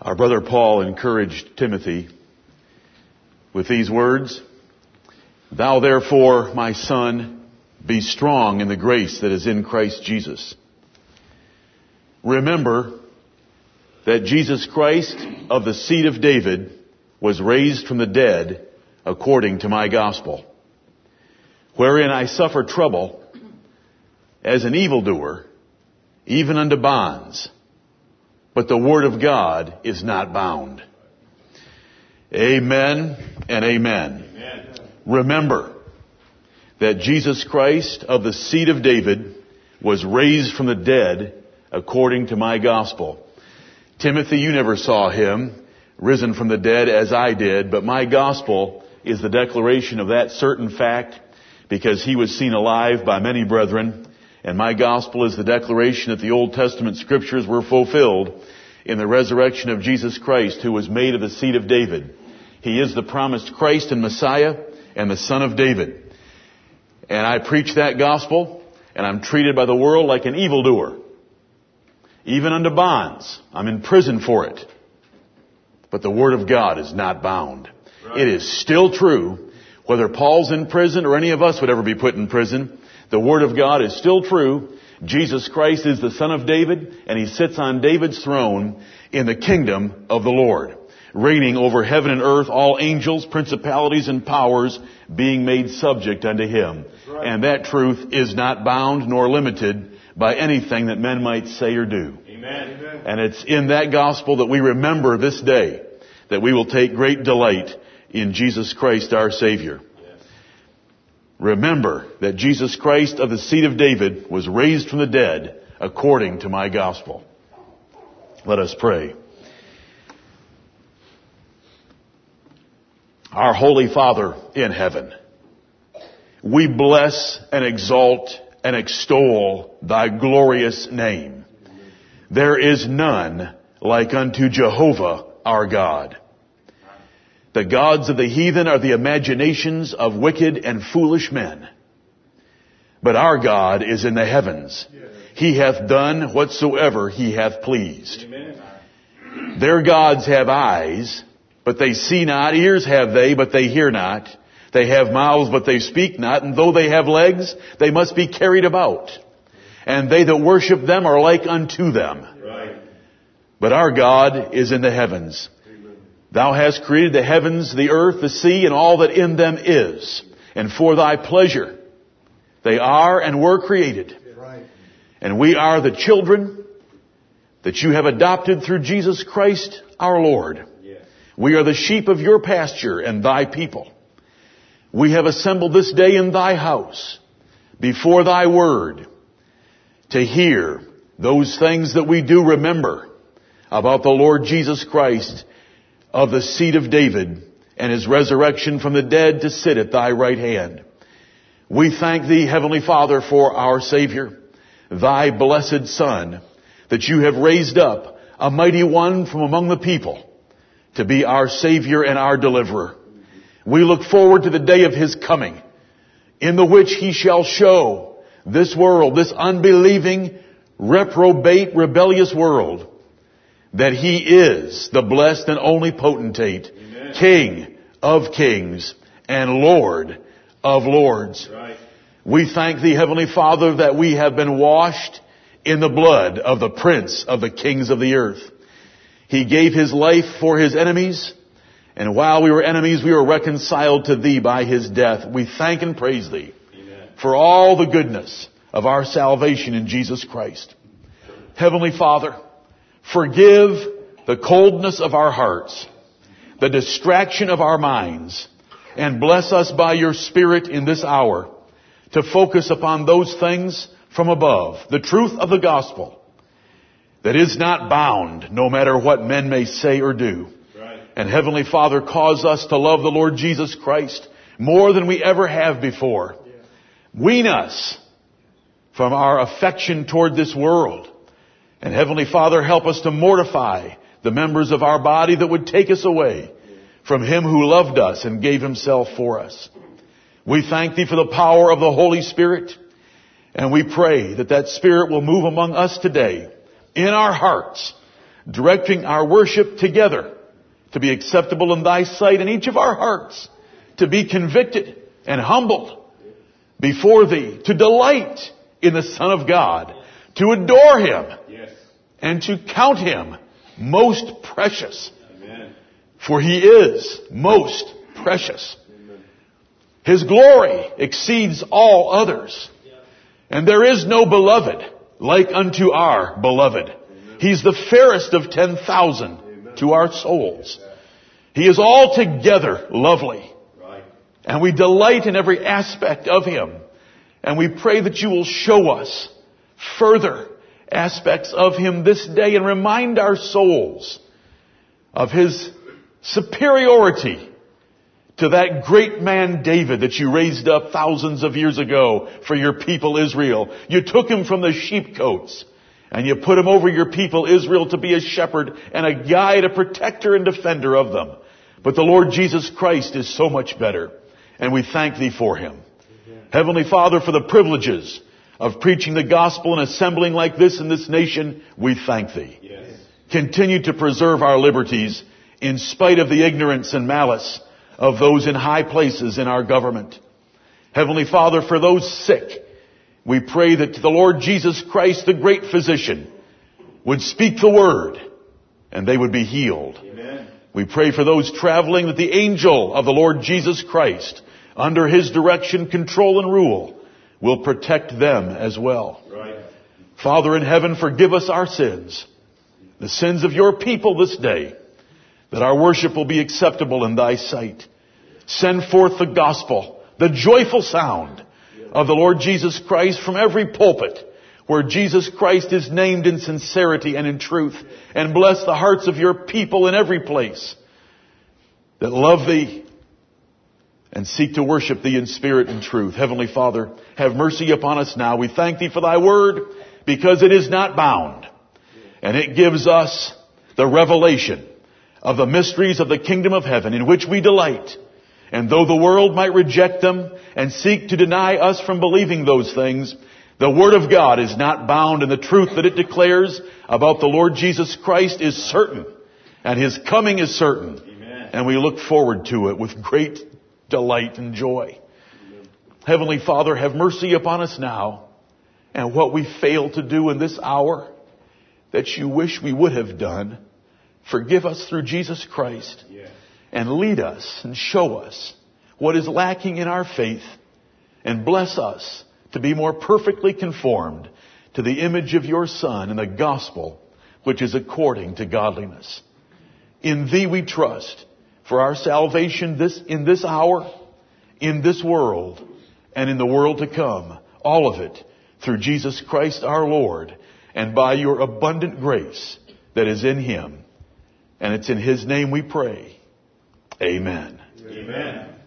Our brother Paul encouraged Timothy with these words, Thou therefore, my son, be strong in the grace that is in Christ Jesus. Remember that Jesus Christ of the seed of David was raised from the dead according to my gospel, wherein I suffer trouble as an evildoer, even unto bonds but the Word of God is not bound. Amen and amen. amen. Remember that Jesus Christ of the seed of David was raised from the dead according to my gospel. Timothy, you never saw him risen from the dead as I did, but my gospel is the declaration of that certain fact because he was seen alive by many brethren and my gospel is the declaration that the Old Testament scriptures were fulfilled in the resurrection of Jesus Christ who was made of the seed of David. He is the promised Christ and Messiah and the son of David. And I preach that gospel and I'm treated by the world like an evildoer. Even under bonds. I'm in prison for it. But the Word of God is not bound. Right. It is still true, whether Paul's in prison or any of us would ever be put in prison, the Word of God is still true. Jesus Christ is the Son of David, and He sits on David's throne in the kingdom of the Lord, reigning over heaven and earth, all angels, principalities, and powers being made subject unto Him. Right. And that truth is not bound nor limited by anything that men might say or do. Amen. And it's in that gospel that we remember this day that we will take great delight in Jesus Christ our Savior. Remember that Jesus Christ of the seed of David was raised from the dead according to my gospel. Let us pray. Our Holy Father in heaven, we bless and exalt and extol thy glorious name. There is none like unto Jehovah our God. The gods of the heathen are the imaginations of wicked and foolish men. But our God is in the heavens. He hath done whatsoever he hath pleased. Their gods have eyes, but they see not. Ears have they, but they hear not. They have mouths, but they speak not. And though they have legs, they must be carried about. And they that worship them are like unto them. But our God is in the heavens. Thou hast created the heavens, the earth, the sea, and all that in them is. And for thy pleasure, they are and were created. And we are the children that you have adopted through Jesus Christ our Lord. We are the sheep of your pasture and thy people. We have assembled this day in thy house before thy word to hear those things that we do remember about the Lord Jesus Christ of the seed of David and his resurrection from the dead to sit at thy right hand. We thank thee, Heavenly Father, for our Savior, thy blessed Son, that you have raised up a mighty one from among the people to be our Savior and our deliverer. We look forward to the day of his coming, in the which he shall show this world, this unbelieving, reprobate, rebellious world, that He is the blessed and only potentate, Amen. King of kings and Lord of lords. Right. We thank Thee, Heavenly Father, that we have been washed in the blood of the Prince of the kings of the earth. He gave His life for His enemies, and while we were enemies, we were reconciled to Thee by His death. We thank and praise Thee Amen. for all the goodness of our salvation in Jesus Christ. Heavenly Father, Forgive the coldness of our hearts, the distraction of our minds, and bless us by your Spirit in this hour to focus upon those things from above, the truth of the gospel that is not bound no matter what men may say or do. Right. And Heavenly Father, cause us to love the Lord Jesus Christ more than we ever have before. Yeah. Wean us from our affection toward this world and Heavenly Father, help us to mortify the members of our body that would take us away from Him who loved us and gave Himself for us. We thank Thee for the power of the Holy Spirit, and we pray that that Spirit will move among us today, in our hearts, directing our worship together to be acceptable in thy sight in each of our hearts, to be convicted and humbled before thee, to delight in the Son of God, to adore him, Yes. and to count him most precious. Amen. For he is most precious. His glory exceeds all others. And there is no beloved like unto our beloved. He's the fairest of ten thousand to our souls. He is altogether lovely. Right. And we delight in every aspect of Him. And we pray that you will show us further aspects of Him this day and remind our souls of His superiority to that great man David that you raised up thousands of years ago for your people Israel. You took him from the sheepcotes and you put him over your people Israel to be a shepherd and a guide, a protector and defender of them. But the Lord Jesus Christ is so much better and we thank thee for him. Heavenly Father, for the privileges of preaching the gospel and assembling like this in this nation, we thank thee. Yes. Continue to preserve our liberties in spite of the ignorance and malice of those in high places in our government. Heavenly Father, for those sick, we pray that the Lord Jesus Christ, the great physician, would speak the word and they would be healed. Amen. We pray for those traveling that the angel of the Lord Jesus Christ, under his direction, control, and rule, will protect them as well. Right. Father in heaven, forgive us our sins, the sins of your people this day, that our worship will be acceptable in thy sight. Send forth the gospel, the joyful sound of the Lord Jesus Christ from every pulpit where Jesus Christ is named in sincerity and in truth, and bless the hearts of your people in every place that love thee and seek to worship thee in spirit and truth. Heavenly Father, have mercy upon us now. We thank thee for thy word because it is not bound and it gives us the revelation of the mysteries of the kingdom of heaven in which we delight. And though the world might reject them and seek to deny us from believing those things, the Word of God is not bound and the truth that it declares about the Lord Jesus Christ is certain and His coming is certain. Amen. And we look forward to it with great delight and joy. Heavenly Father, have mercy upon us now and what we fail to do in this hour that you wish we would have done. Forgive us through Jesus Christ Yes. and lead us and show us what is lacking in our faith and bless us to be more perfectly conformed to the image of your Son and the gospel which is according to godliness. In thee we trust for our salvation this, in this hour, in this world, and in the world to come. All of it through Jesus Christ our Lord and by your abundant grace that is in him. And it's in his name we pray. Amen. Amen.